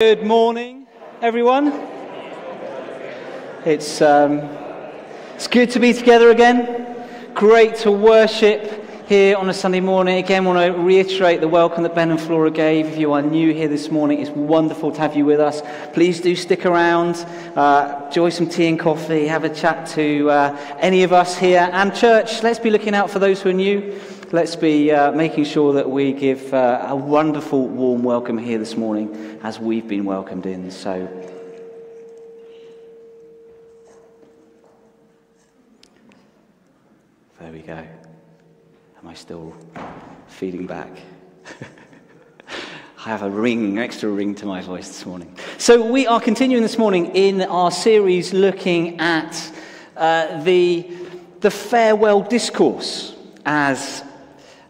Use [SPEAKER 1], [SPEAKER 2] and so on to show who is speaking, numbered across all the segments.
[SPEAKER 1] Good morning, everyone. It's, um, it's good to be together again. Great to worship here on a Sunday morning. Again, want to reiterate the welcome that Ben and Flora gave. If you are new here this morning, it's wonderful to have you with us. Please do stick around, uh, enjoy some tea and coffee, have a chat to uh, any of us here. And church, let's be looking out for those who are new. Let's be uh, making sure that we give uh, a wonderful, warm welcome here this morning as we've been welcomed in. So, there we go. Am I still feeding back? I have a ring, extra ring to my voice this morning. So, we are continuing this morning in our series looking at uh, the, the farewell discourse as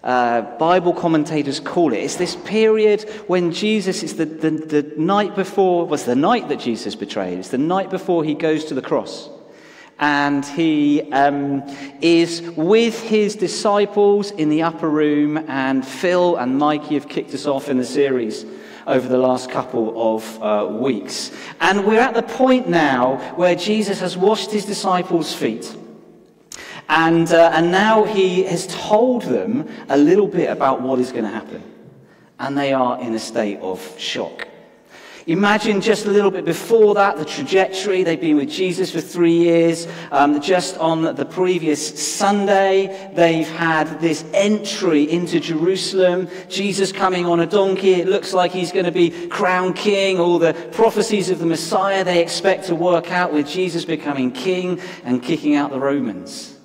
[SPEAKER 1] uh, Bible commentators call it. It's this period when Jesus is the, the, the night before, was the night that Jesus betrayed. It's the night before he goes to the cross. And he um, is with his disciples in the upper room, and Phil and Mikey have kicked us off in the series over the last couple of uh, weeks. And we're at the point now where Jesus has washed his disciples' feet. And, uh, and now he has told them a little bit about what is going to happen. And they are in a state of shock. Imagine just a little bit before that, the trajectory. They've been with Jesus for three years. Um, just on the previous Sunday, they've had this entry into Jerusalem. Jesus coming on a donkey. It looks like he's going to be crowned king. All the prophecies of the Messiah they expect to work out with Jesus becoming king and kicking out the Romans.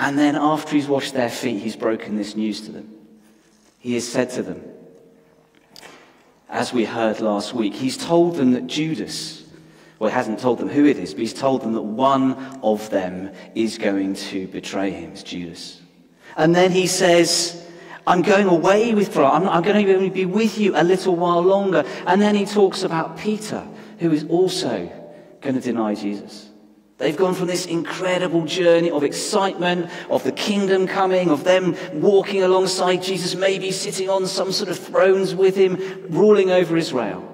[SPEAKER 1] And then after he's washed their feet, he's broken this news to them. He has said to them, as we heard last week, he's told them that Judas, well, he hasn't told them who it is, but he's told them that one of them is going to betray him, it's Judas. And then he says, I'm going away with. I'm, I'm going to be with you a little while longer. And then he talks about Peter, who is also going to deny Jesus. They've gone from this incredible journey of excitement, of the kingdom coming, of them walking alongside Jesus, maybe sitting on some sort of thrones with him, ruling over Israel.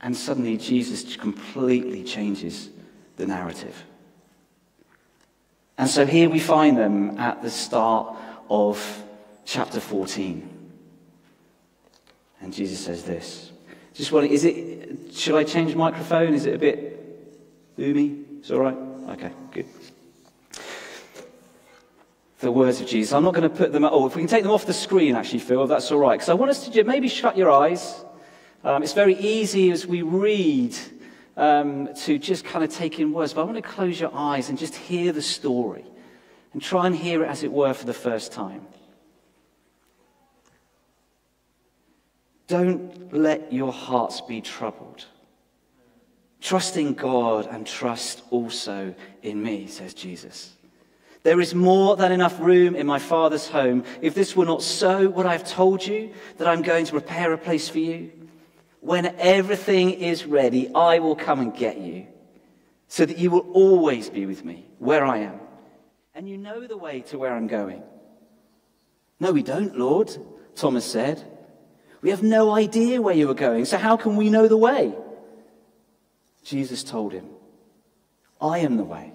[SPEAKER 1] And suddenly Jesus completely changes the narrative. And so here we find them at the start of chapter 14. And Jesus says this. Just wondering, is it, should I change microphone? Is it a bit boomy? It's all right? Okay, good. The words of Jesus. I'm not going to put them, oh, if we can take them off the screen, actually, Phil, that's all right. Because I want us to maybe shut your eyes. Um, it's very easy as we read um, to just kind of take in words, but I want to close your eyes and just hear the story and try and hear it as it were for the first time. Don't let your hearts be troubled. Trust in God and trust also in me, says Jesus. There is more than enough room in my Father's home. If this were not so, would I have told you that I'm going to prepare a place for you? When everything is ready, I will come and get you, so that you will always be with me where I am. And you know the way to where I'm going. No, we don't, Lord, Thomas said. We have no idea where you are going, so how can we know the way? Jesus told him, I am the way,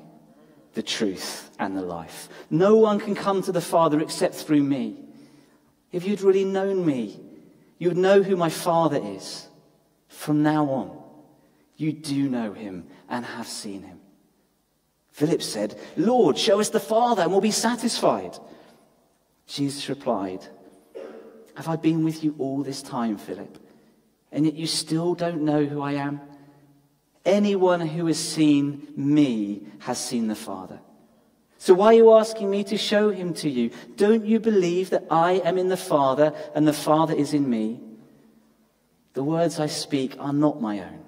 [SPEAKER 1] the truth, and the life. No one can come to the Father except through me. If you'd really known me, you would know who my Father is. From now on, you do know him and have seen him. Philip said, Lord, show us the Father and we'll be satisfied. Jesus replied, Have I been with you all this time, Philip? And yet you still don't know who I am? Anyone who has seen me has seen the Father. So why are you asking me to show him to you? Don't you believe that I am in the Father and the Father is in me? The words I speak are not my own,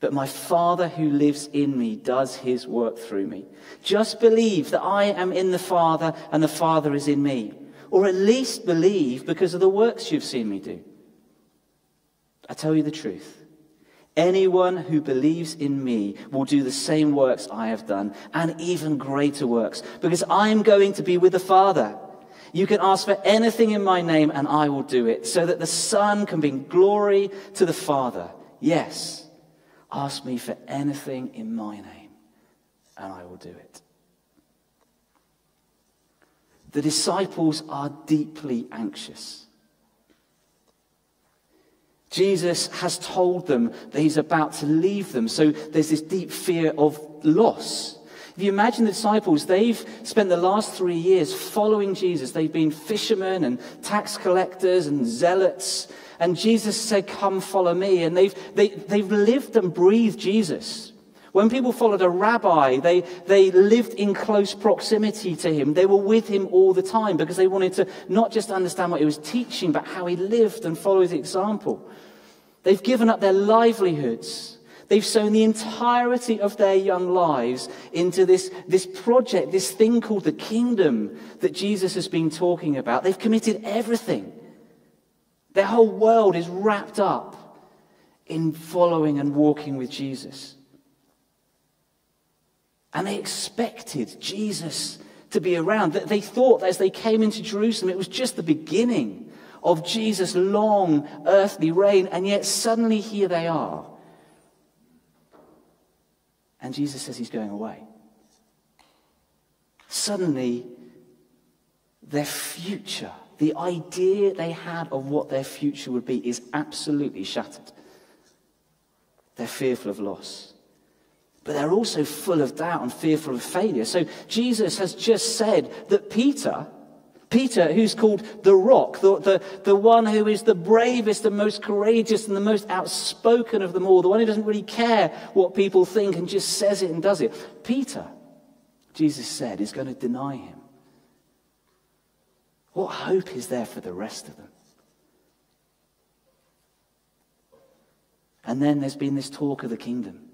[SPEAKER 1] but my Father who lives in me does his work through me. Just believe that I am in the Father and the Father is in me. Or at least believe because of the works you've seen me do. I tell you the truth. Anyone who believes in me will do the same works I have done, and even greater works, because I am going to be with the Father. You can ask for anything in my name, and I will do it, so that the Son can bring glory to the Father. Yes, ask me for anything in my name, and I will do it. The disciples are deeply anxious. Jesus has told them that he's about to leave them, so there's this deep fear of loss. If you imagine the disciples, they've spent the last three years following Jesus. They've been fishermen and tax collectors and zealots. And Jesus said, Come follow me. And they've, they, they've lived and breathed Jesus. When people followed a rabbi, they, they lived in close proximity to him. They were with him all the time because they wanted to not just understand what he was teaching, but how he lived and follow his example. They've given up their livelihoods. They've sown the entirety of their young lives into this, this project, this thing called the kingdom that Jesus has been talking about. They've committed everything. Their whole world is wrapped up in following and walking with Jesus. And they expected Jesus to be around. They thought as they came into Jerusalem, it was just the beginning of Jesus' long earthly reign. And yet suddenly here they are. And Jesus says he's going away. Suddenly, their future, the idea they had of what their future would be, is absolutely shattered. They're fearful of loss but they're also full of doubt and fearful of failure. So Jesus has just said that Peter, Peter, who's called the rock, the, the, the one who is the bravest and most courageous and the most outspoken of them all, the one who doesn't really care what people think and just says it and does it, Peter, Jesus said, is going to deny him. What hope is there for the rest of them? And then there's been this talk of the kingdom.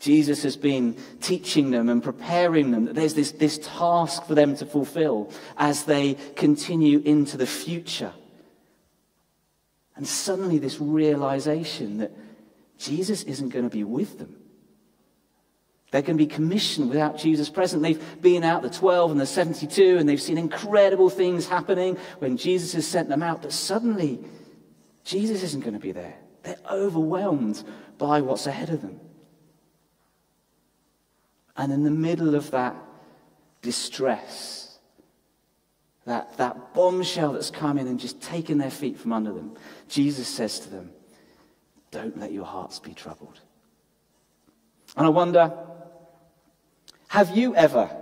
[SPEAKER 1] Jesus has been teaching them and preparing them that there's this, this task for them to fulfill as they continue into the future. And suddenly, this realization that Jesus isn't going to be with them. They're going to be commissioned without Jesus present. They've been out the 12 and the 72, and they've seen incredible things happening when Jesus has sent them out. But suddenly, Jesus isn't going to be there. They're overwhelmed by what's ahead of them. And in the middle of that distress, that, that bombshell that's come in and just taken their feet from under them, Jesus says to them, Don't let your hearts be troubled. And I wonder, have you ever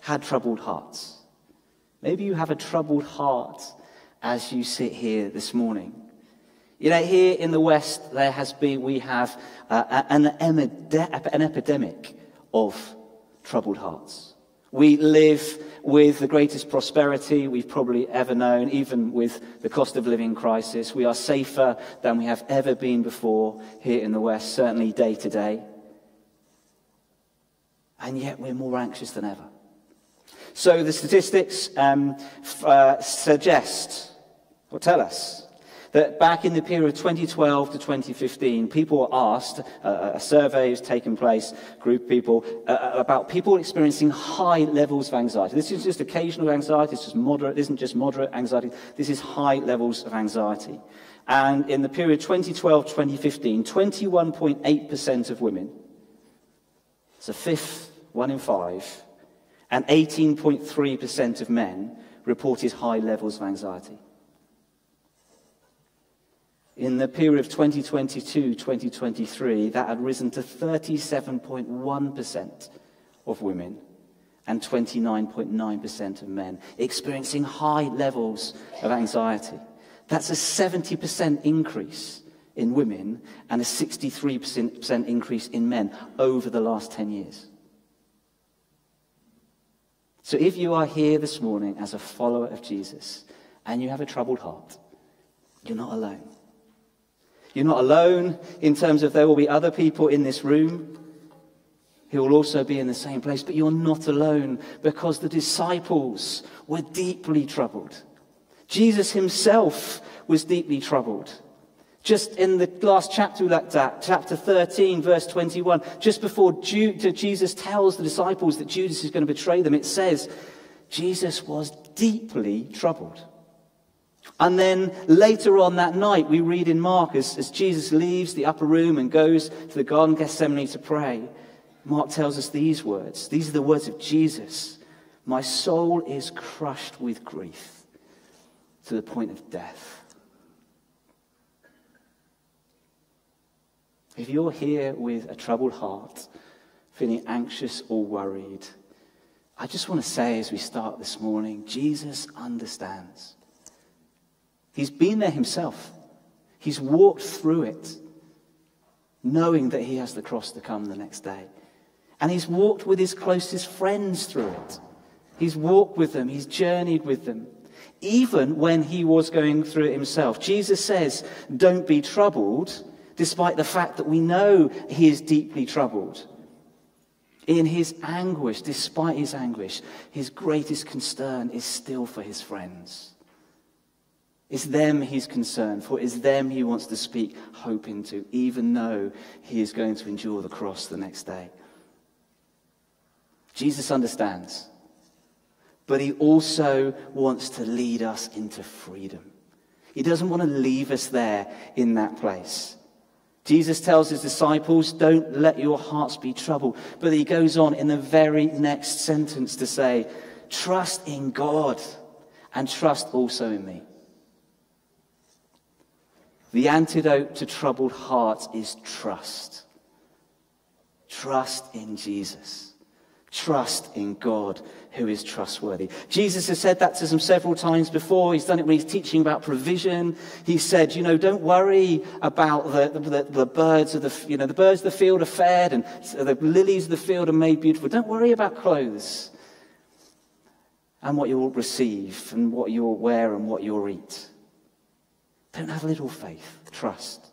[SPEAKER 1] had troubled hearts? Maybe you have a troubled heart as you sit here this morning. You know, here in the West, there has been, we have uh, an, an epidemic of troubled hearts. We live with the greatest prosperity we've probably ever known, even with the cost of living crisis. We are safer than we have ever been before here in the West, certainly day to day. And yet we're more anxious than ever. So the statistics um, uh, suggest, or tell us, that back in the period of 2012 to 2015, people were asked, uh, a survey was taken place, group people, uh, uh, about people experiencing high levels of anxiety. This is just occasional anxiety, it's just moderate, is isn't just moderate anxiety, this is high levels of anxiety. And in the period 2012 2015, 21.8% of women, it's a fifth, one in five, and 18.3% of men reported high levels of anxiety. In the period of 2022 2023, that had risen to 37.1% of women and 29.9% of men experiencing high levels of anxiety. That's a 70% increase in women and a 63% increase in men over the last 10 years. So if you are here this morning as a follower of Jesus and you have a troubled heart, you're not alone. You're not alone in terms of there will be other people in this room who will also be in the same place, but you're not alone because the disciples were deeply troubled. Jesus himself was deeply troubled. Just in the last chapter chapter 13, verse 21, just before Jesus tells the disciples that Judas is going to betray them, it says, Jesus was deeply troubled. And then later on that night, we read in Mark as, as Jesus leaves the upper room and goes to the Garden of Gethsemane to pray. Mark tells us these words. These are the words of Jesus. My soul is crushed with grief to the point of death. If you're here with a troubled heart, feeling anxious or worried, I just want to say as we start this morning Jesus understands. He's been there himself, he's walked through it, knowing that he has the cross to come the next day. And he's walked with his closest friends through it. He's walked with them, he's journeyed with them. Even when he was going through it himself. Jesus says, Don't be troubled, despite the fact that we know he is deeply troubled. In his anguish, despite his anguish, his greatest concern is still for his friends. It's them he's concerned for. It's them he wants to speak hope into, even though he is going to endure the cross the next day. Jesus understands, but he also wants to lead us into freedom. He doesn't want to leave us there in that place. Jesus tells his disciples, Don't let your hearts be troubled. But he goes on in the very next sentence to say, Trust in God and trust also in me. The antidote to troubled hearts is trust. Trust in Jesus. Trust in God who is trustworthy. Jesus has said that to them several times before. He's done it when he's teaching about provision. He said, you know, don't worry about the, the, the birds of the, you know, the birds of the field are fed and the lilies of the field are made beautiful. Don't worry about clothes and what you'll receive and what you'll wear and what you'll eat. Don't have little faith, trust.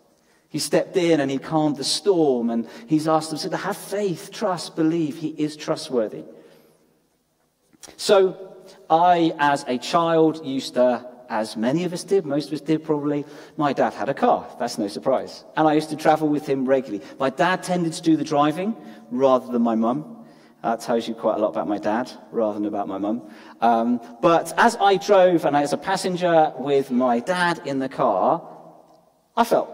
[SPEAKER 1] He stepped in and he calmed the storm and he's asked them to have faith, trust, believe. He is trustworthy. So, I, as a child, used to, as many of us did, most of us did probably, my dad had a car. That's no surprise. And I used to travel with him regularly. My dad tended to do the driving rather than my mum. That tells you quite a lot about my dad rather than about my mum. Um, but as I drove and as a passenger with my dad in the car, I felt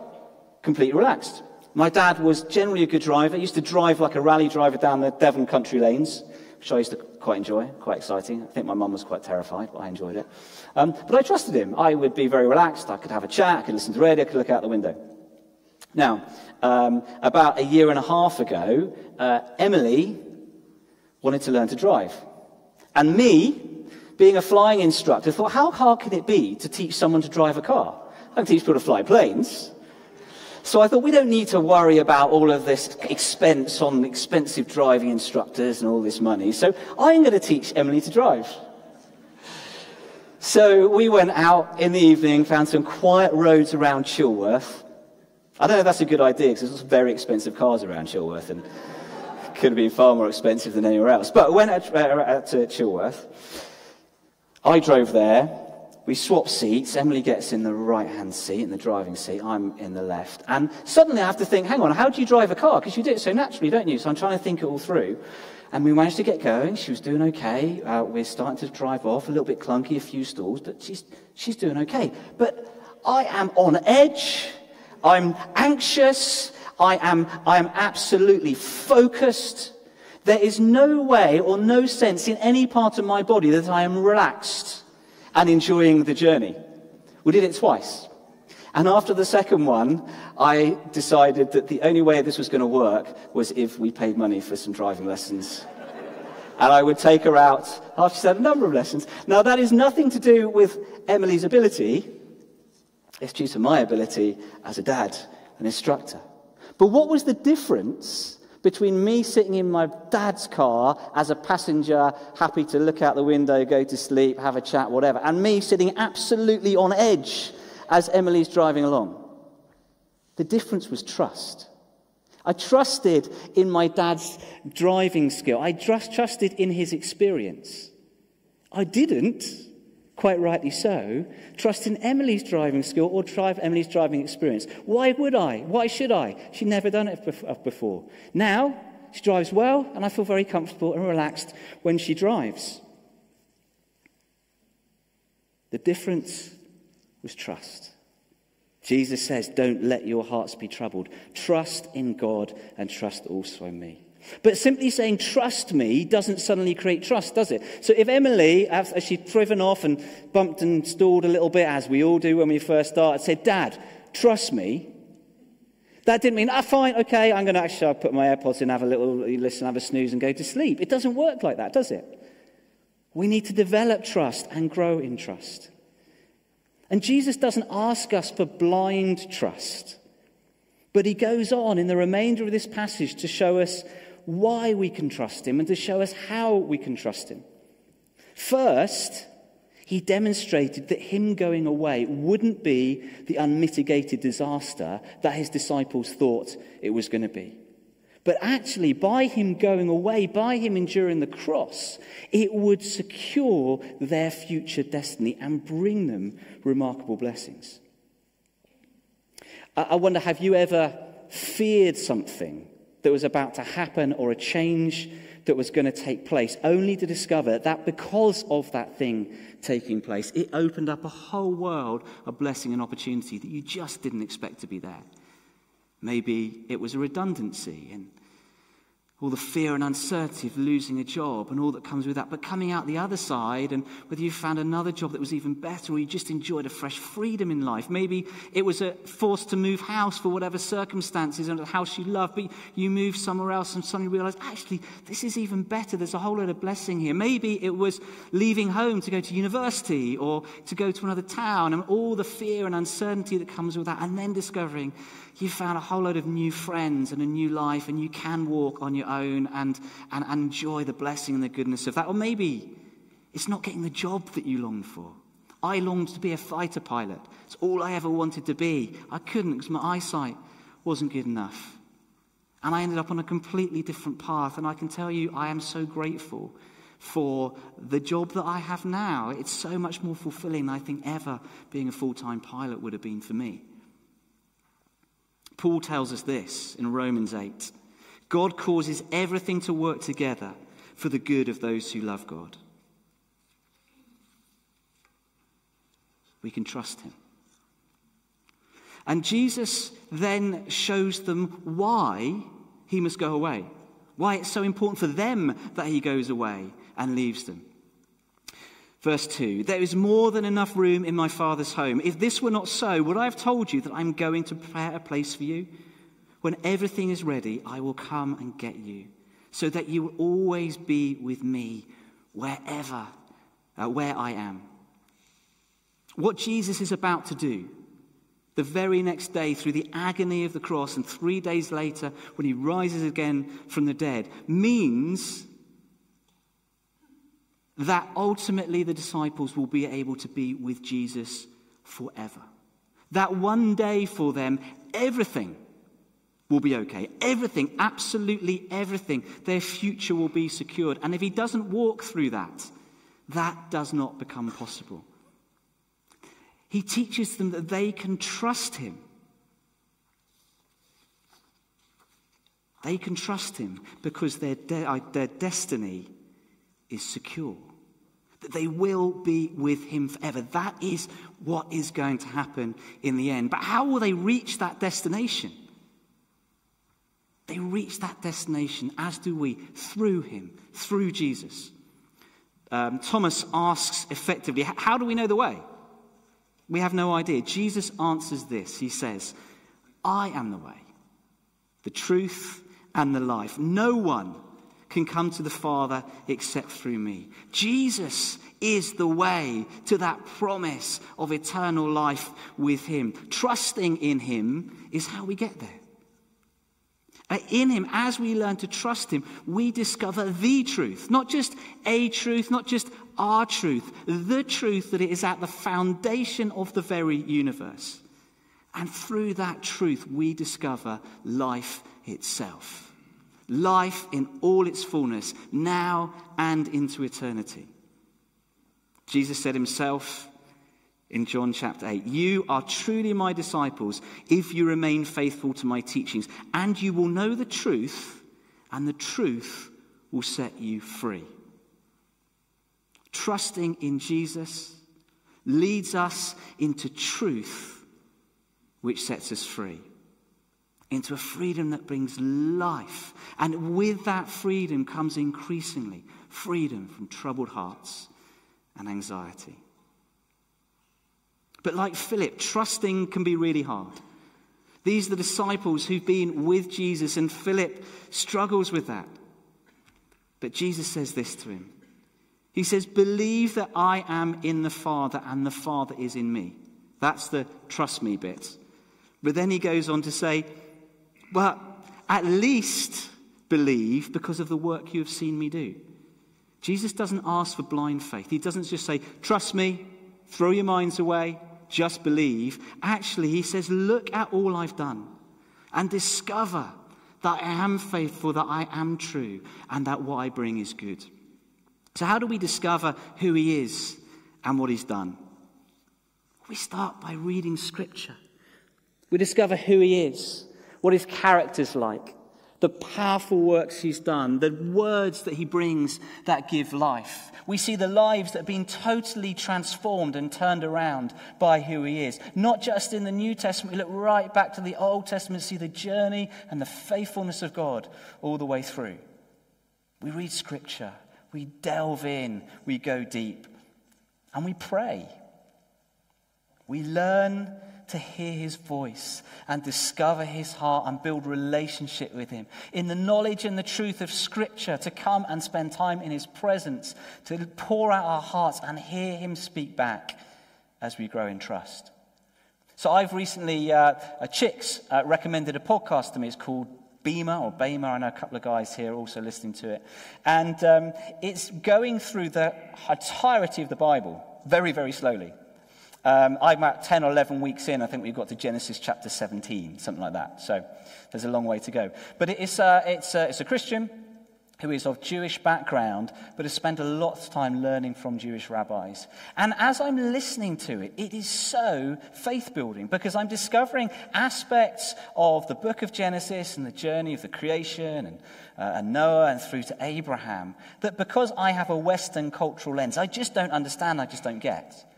[SPEAKER 1] completely relaxed. My dad was generally a good driver. He used to drive like a rally driver down the Devon country lanes, which I used to quite enjoy, quite exciting. I think my mum was quite terrified, but I enjoyed it. Um, but I trusted him. I would be very relaxed. I could have a chat, I could listen to radio, I could look out the window. Now, um, about a year and a half ago, uh, Emily wanted to learn to drive. And me, being a flying instructor, thought, how hard can it be to teach someone to drive a car? I can teach people to fly planes. So I thought we don't need to worry about all of this expense on expensive driving instructors and all this money. So I'm going to teach Emily to drive. So we went out in the evening, found some quiet roads around Chilworth. I don't know if that's a good idea because there's very expensive cars around Chilworth and could have been far more expensive than anywhere else. But when at, at, at Chilworth, I drove there. We swapped seats. Emily gets in the right hand seat, in the driving seat. I'm in the left. And suddenly I have to think, hang on, how do you drive a car? Because you do it so naturally, don't you? So I'm trying to think it all through. And we managed to get going. She was doing okay. Uh, we're starting to drive off, a little bit clunky, a few stalls, but she's, she's doing okay. But I am on edge. I'm anxious. I am, I am absolutely focused. There is no way or no sense in any part of my body that I am relaxed and enjoying the journey. We did it twice. And after the second one, I decided that the only way this was going to work was if we paid money for some driving lessons. and I would take her out after she's had a number of lessons. Now, that is nothing to do with Emily's ability. It's due to my ability as a dad, an instructor. But what was the difference between me sitting in my dad's car as a passenger, happy to look out the window, go to sleep, have a chat, whatever, and me sitting absolutely on edge as Emily's driving along? The difference was trust. I trusted in my dad's driving skill. I trusted in his experience. I didn't quite rightly so, trust in Emily's driving skill or drive Emily's driving experience. Why would I? Why should I? She'd never done it uh, before. Now, she drives well, and I feel very comfortable and relaxed when she drives. The difference was trust. Jesus says, Don't let your hearts be troubled. Trust in God and trust also in me. But simply saying, trust me, doesn't suddenly create trust, does it? So if Emily, as she'd driven off and bumped and stalled a little bit, as we all do when we first start, said, Dad, trust me, that didn't mean, ah, fine, okay, I'm going to actually I'll put my AirPods in, have a little listen, have a snooze, and go to sleep. It doesn't work like that, does it? We need to develop trust and grow in trust. And Jesus doesn't ask us for blind trust, but he goes on in the remainder of this passage to show us why we can trust him and to show us how we can trust him. First, he demonstrated that him going away wouldn't be the unmitigated disaster that his disciples thought it was going to be. But actually, by him going away, by him enduring the cross, it would secure their future destiny and bring them remarkable blessings. I wonder have you ever feared something that was about to happen or a change that was going to take place, only to discover that because of that thing taking place, it opened up a whole world of blessing and opportunity that you just didn't expect to be there. Maybe it was a redundancy and all the fear and uncertainty of losing a job and all that comes with that. But coming out the other side, and whether you found another job that was even better or you just enjoyed a fresh freedom in life. Maybe it was a force to move house for whatever circumstances and a house you love, but you moved somewhere else and suddenly realized, actually, this is even better. There's a whole lot of blessing here. Maybe it was leaving home to go to university or to go to another town and all the fear and uncertainty that comes with that, and then discovering you found a whole load of new friends and a new life, and you can walk on your own and, and, and enjoy the blessing and the goodness of that. Or maybe it's not getting the job that you longed for. I longed to be a fighter pilot. It's all I ever wanted to be. I couldn't because my eyesight wasn't good enough. And I ended up on a completely different path. And I can tell you, I am so grateful for the job that I have now. It's so much more fulfilling than I think ever being a full time pilot would have been for me. Paul tells us this in Romans 8 God causes everything to work together for the good of those who love God. We can trust him. And Jesus then shows them why he must go away, why it's so important for them that he goes away and leaves them. Verse 2 There is more than enough room in my Father's home. If this were not so, would I have told you that I'm going to prepare a place for you? When everything is ready, I will come and get you, so that you will always be with me wherever, uh, where I am. What Jesus is about to do, the very next day, through the agony of the cross, and three days later, when he rises again from the dead, means that ultimately the disciples will be able to be with Jesus forever. That one day for them, everything will be okay. Everything, absolutely everything, their future will be secured. And if he doesn't walk through that, that does not become possible. He teaches them that they can trust him. They can trust him because their, de- uh, their destiny is secure that they will be with him forever. That is what is going to happen in the end. But how will they reach that destination? They reach that destination, as do we, through him, through Jesus. Um, Thomas asks effectively, How do we know the way? We have no idea. Jesus answers this. He says, I am the way, the truth, and the life. No one can come to the Father except through me. Jesus is the way to that promise of eternal life with Him. Trusting in Him is how we get there. Uh, in Him, as we learn to trust Him, we discover the truth. Not just a truth, not just our truth, the truth that it is at the foundation of the very universe. And through that truth, we discover life itself life in all its fullness, now and into eternity. Jesus said himself in John chapter 8, You are truly my disciples if you remain faithful to my teachings, and you will know the truth, and the truth will set you free. Trusting in Jesus, leads us into truth which sets us free. Into a freedom that brings life. And with that freedom comes increasingly freedom from troubled hearts and anxiety. But like Philip, trusting can be really hard. These are the disciples who've been with Jesus, and Philip struggles with that. But Jesus says this to him He says, Believe that I am in the Father and the Father is in me. That's the trust me bit. But then he goes on to say, But at least believe because of the work you have seen me do. Jesus doesn't ask for blind faith. He doesn't just say, Trust me, throw your minds away, just believe. Actually, he says, Look at all I've done and discover that I am faithful, that I am true, and that what I bring is good. So, how do we discover who he is and what he's done? We start by reading scripture. We discover who he is, what his character's like, the powerful works he's done, the words that he brings that give life. We see the lives that have been totally transformed and turned around by who he is. Not just in the New Testament, we look right back to the Old Testament, see the journey and the faithfulness of God all the way through. We read scripture, we delve in, we go deep, and we pray. We learn to hear his voice and discover his heart and build relationship with him. In the knowledge and the truth of Scripture, to come and spend time in his presence, to pour out our hearts and hear him speak back as we grow in trust. So I've recently, uh, uh, Chicks uh, recommended a podcast to me. It's called Bema or Bema. I know a couple of guys here also listening to it. And um, it's going through the entirety of the Bible very, very slowly. Um, I'm about 10 or 11 weeks in. I think we've got to Genesis chapter 17, something like that. So there's a long way to go. But it's, uh, it's, uh, it's a Christian who is of Jewish background, but has spent a lot of time learning from Jewish rabbis. And as I'm listening to it, it is so faith building because I'm discovering aspects of the book of Genesis and the journey of the creation and, uh, and Noah and through to Abraham that because I have a Western cultural lens, I just don't understand, I just don't get.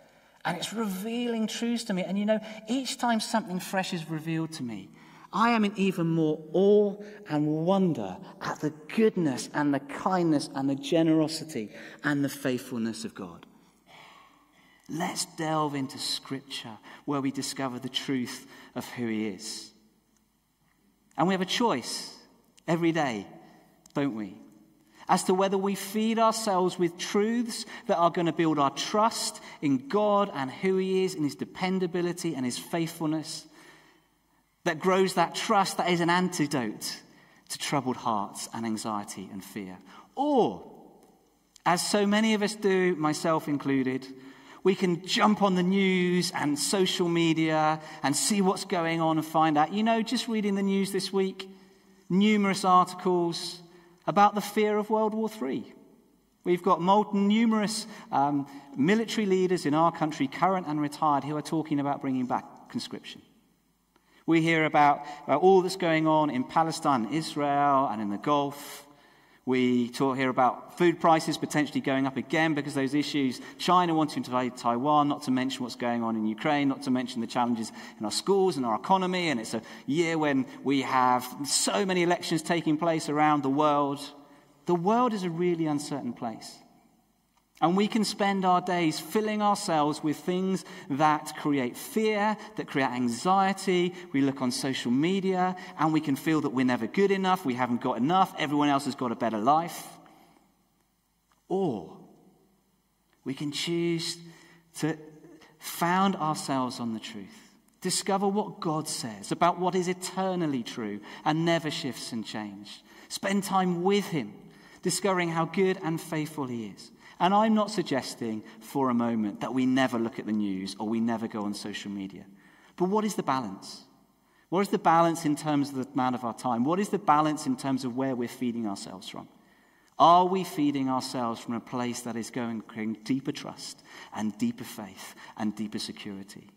[SPEAKER 1] And it's revealing truths to me. And you know, each time something fresh is revealed to me, I am in even more awe and wonder at the goodness and the kindness and the generosity and the faithfulness of God. Let's delve into Scripture where we discover the truth of who He is. And we have a choice every day, don't we? As to whether we feed ourselves with truths that are going to build our trust in God and who He is, in His dependability and His faithfulness, that grows that trust that is an antidote to troubled hearts and anxiety and fear. Or, as so many of us do, myself included, we can jump on the news and social media and see what's going on and find out. You know, just reading the news this week, numerous articles about the fear of World War III. We've got numerous um, military leaders in our country, current and retired, who are talking about bringing back conscription. We hear about uh, all that's going on in Palestine, Israel, and in the Gulf. We talk here about food prices potentially going up again because those issues. China wanting to invade Taiwan, not to mention what's going on in Ukraine, not to mention the challenges in our schools and our economy. And it's a year when we have so many elections taking place around the world. The world is a really uncertain place. And we can spend our days filling ourselves with things that create fear, that create anxiety. We look on social media and we can feel that we're never good enough, we haven't got enough, everyone else has got a better life. Or we can choose to found ourselves on the truth, discover what God says about what is eternally true and never shifts and changes. Spend time with Him, discovering how good and faithful He is and I'm not suggesting for a moment that we never look at the news or we never go on social media. But what is the balance? What is the balance in terms of the amount of our time? What is the balance in terms of where we're feeding ourselves from? Are we feeding ourselves from a place that is going deeper trust and deeper faith and deeper security?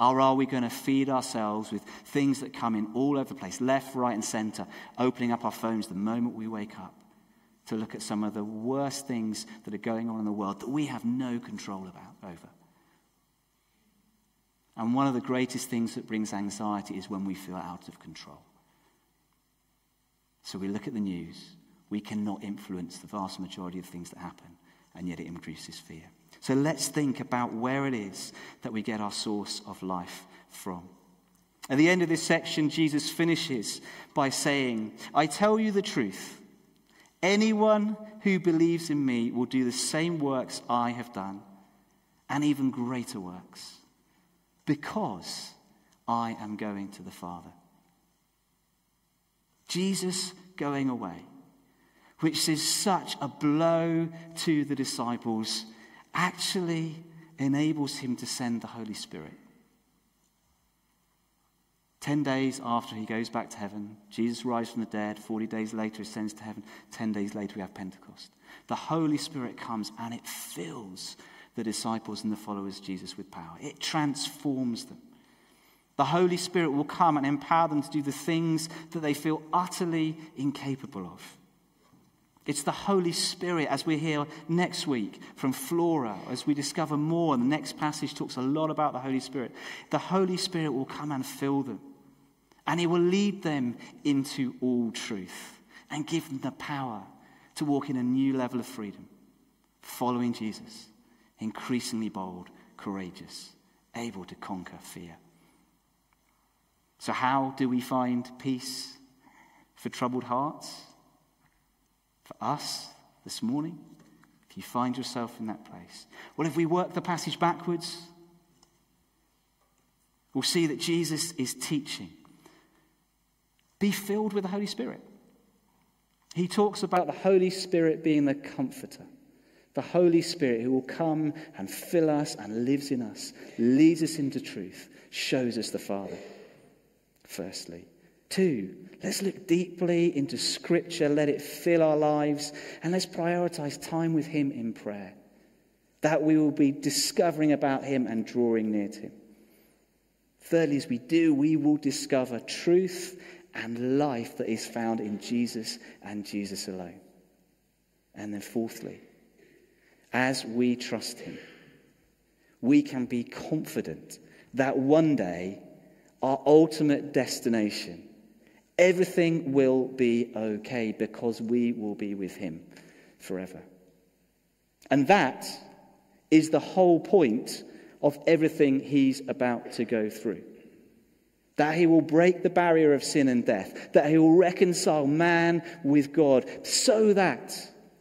[SPEAKER 1] Or are we going to feed ourselves with things that come in all over the place, left, right, and center, opening up our phones the moment we wake up? To look at some of the worst things that are going on in the world that we have no control about over. And one of the greatest things that brings anxiety is when we feel out of control. So we look at the news. We cannot influence the vast majority of things that happen, and yet it increases fear. So let's think about where it is that we get our source of life from. At the end of this section, Jesus finishes by saying, I tell you the truth. Anyone who believes in me will do the same works I have done, and even greater works, because I am going to the Father. Jesus going away, which is such a blow to the disciples, actually enables him to send the Holy Spirit. Ten days after he goes back to heaven, Jesus rises from the dead. Forty days later, he ascends to heaven. Ten days later, we have Pentecost. The Holy Spirit comes and it fills the disciples and the followers of Jesus with power. It transforms them. The Holy Spirit will come and empower them to do the things that they feel utterly incapable of. It's the Holy Spirit, as we hear next week from Flora, as we discover more, and the next passage talks a lot about the Holy Spirit. The Holy Spirit will come and fill them, and He will lead them into all truth and give them the power to walk in a new level of freedom, following Jesus, increasingly bold, courageous, able to conquer fear. So, how do we find peace for troubled hearts? For us this morning, if you find yourself in that place. Well, if we work the passage backwards, we'll see that Jesus is teaching. Be filled with the Holy Spirit. He talks about the Holy Spirit being the comforter. The Holy Spirit who will come and fill us and lives in us, leads us into truth, shows us the Father firstly. Two, let's look deeply into Scripture, let it fill our lives, and let's prioritize time with Him in prayer. That we will be discovering about Him and drawing near to Him. Thirdly, as we do, we will discover truth and life that is found in Jesus and Jesus alone. And then, fourthly, as we trust Him, we can be confident that one day our ultimate destination. Everything will be okay because we will be with Him forever. And that is the whole point of everything He's about to go through. That He will break the barrier of sin and death, that He will reconcile man with God so that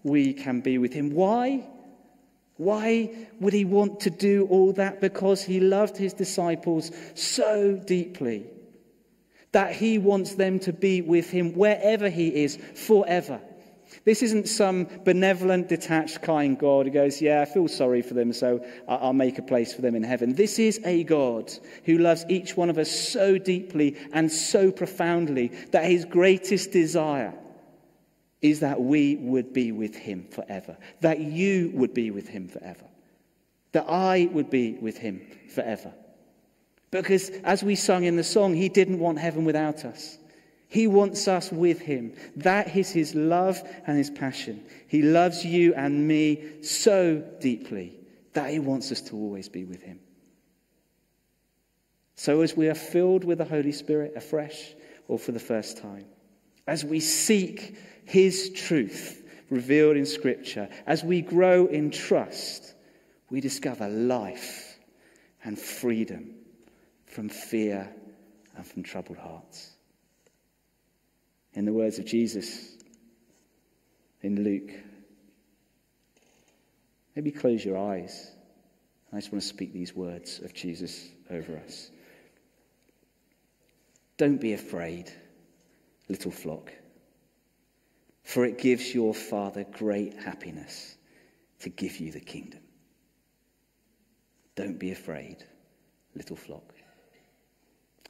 [SPEAKER 1] we can be with Him. Why? Why would he want to do all that? Because he loved his disciples so deeply that he wants them to be with him wherever he is forever. This isn't some benevolent, detached, kind God who goes, Yeah, I feel sorry for them, so I'll make a place for them in heaven. This is a God who loves each one of us so deeply and so profoundly that his greatest desire is that we would be with him forever, that you would be with him forever, that I would be with him forever. Because as we sung in the song, he didn't want heaven without us. He wants us with him. That is his love and his passion. He loves you and me so deeply that he wants us to always be with him. So, as we are filled with the Holy Spirit afresh or for the first time, as we seek his truth revealed in Scripture, as we grow in trust, we discover life and freedom from fear and from troubled hearts. In the words of Jesus in Luke, maybe close your eyes. I just want to speak these words of Jesus over us. Don't be afraid, little flock for it gives your Father great happiness to give you the kingdom. Don't be afraid, little flock.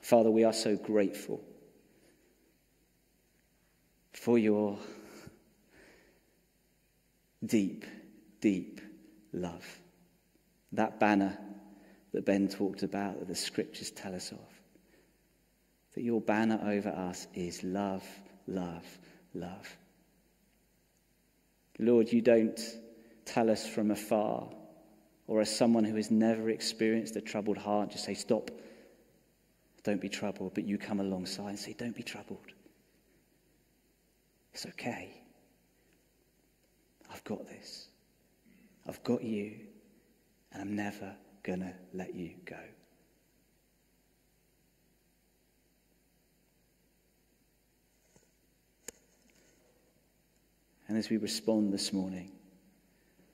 [SPEAKER 1] Father, we are so grateful for your deep, deep love. That banner that Ben talked about, that the scriptures tell us of. That your banner over us is love, love, love. Lord, you don't tell us from afar Or as someone who has never experienced a troubled heart, just say, Stop. Don't be troubled. But you come alongside and say, Don't be troubled. It's okay. I've got this. I've got you. And I'm never going to let you go. And as we respond this morning,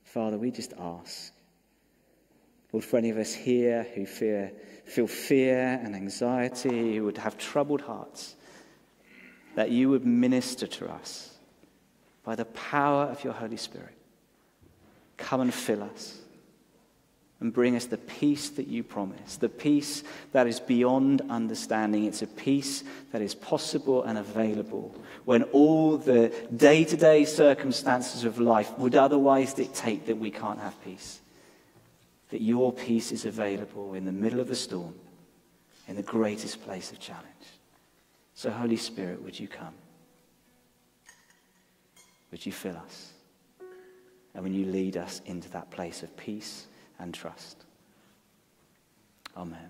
[SPEAKER 1] Father, we just ask, Lord, for any of us here who fear, feel fear and anxiety, who would have troubled hearts, that you would minister to us by the power of your Holy Spirit. Come and fill us and bring us the peace that you promise, the peace that is beyond understanding. It's a peace that is possible and available when all the day to day circumstances of life would otherwise dictate that we can't have peace. That your peace is available in the middle of the storm, in the greatest place of challenge. So, Holy Spirit, would you come? Would you fill us? And when you lead us into that place of peace and trust. Amen.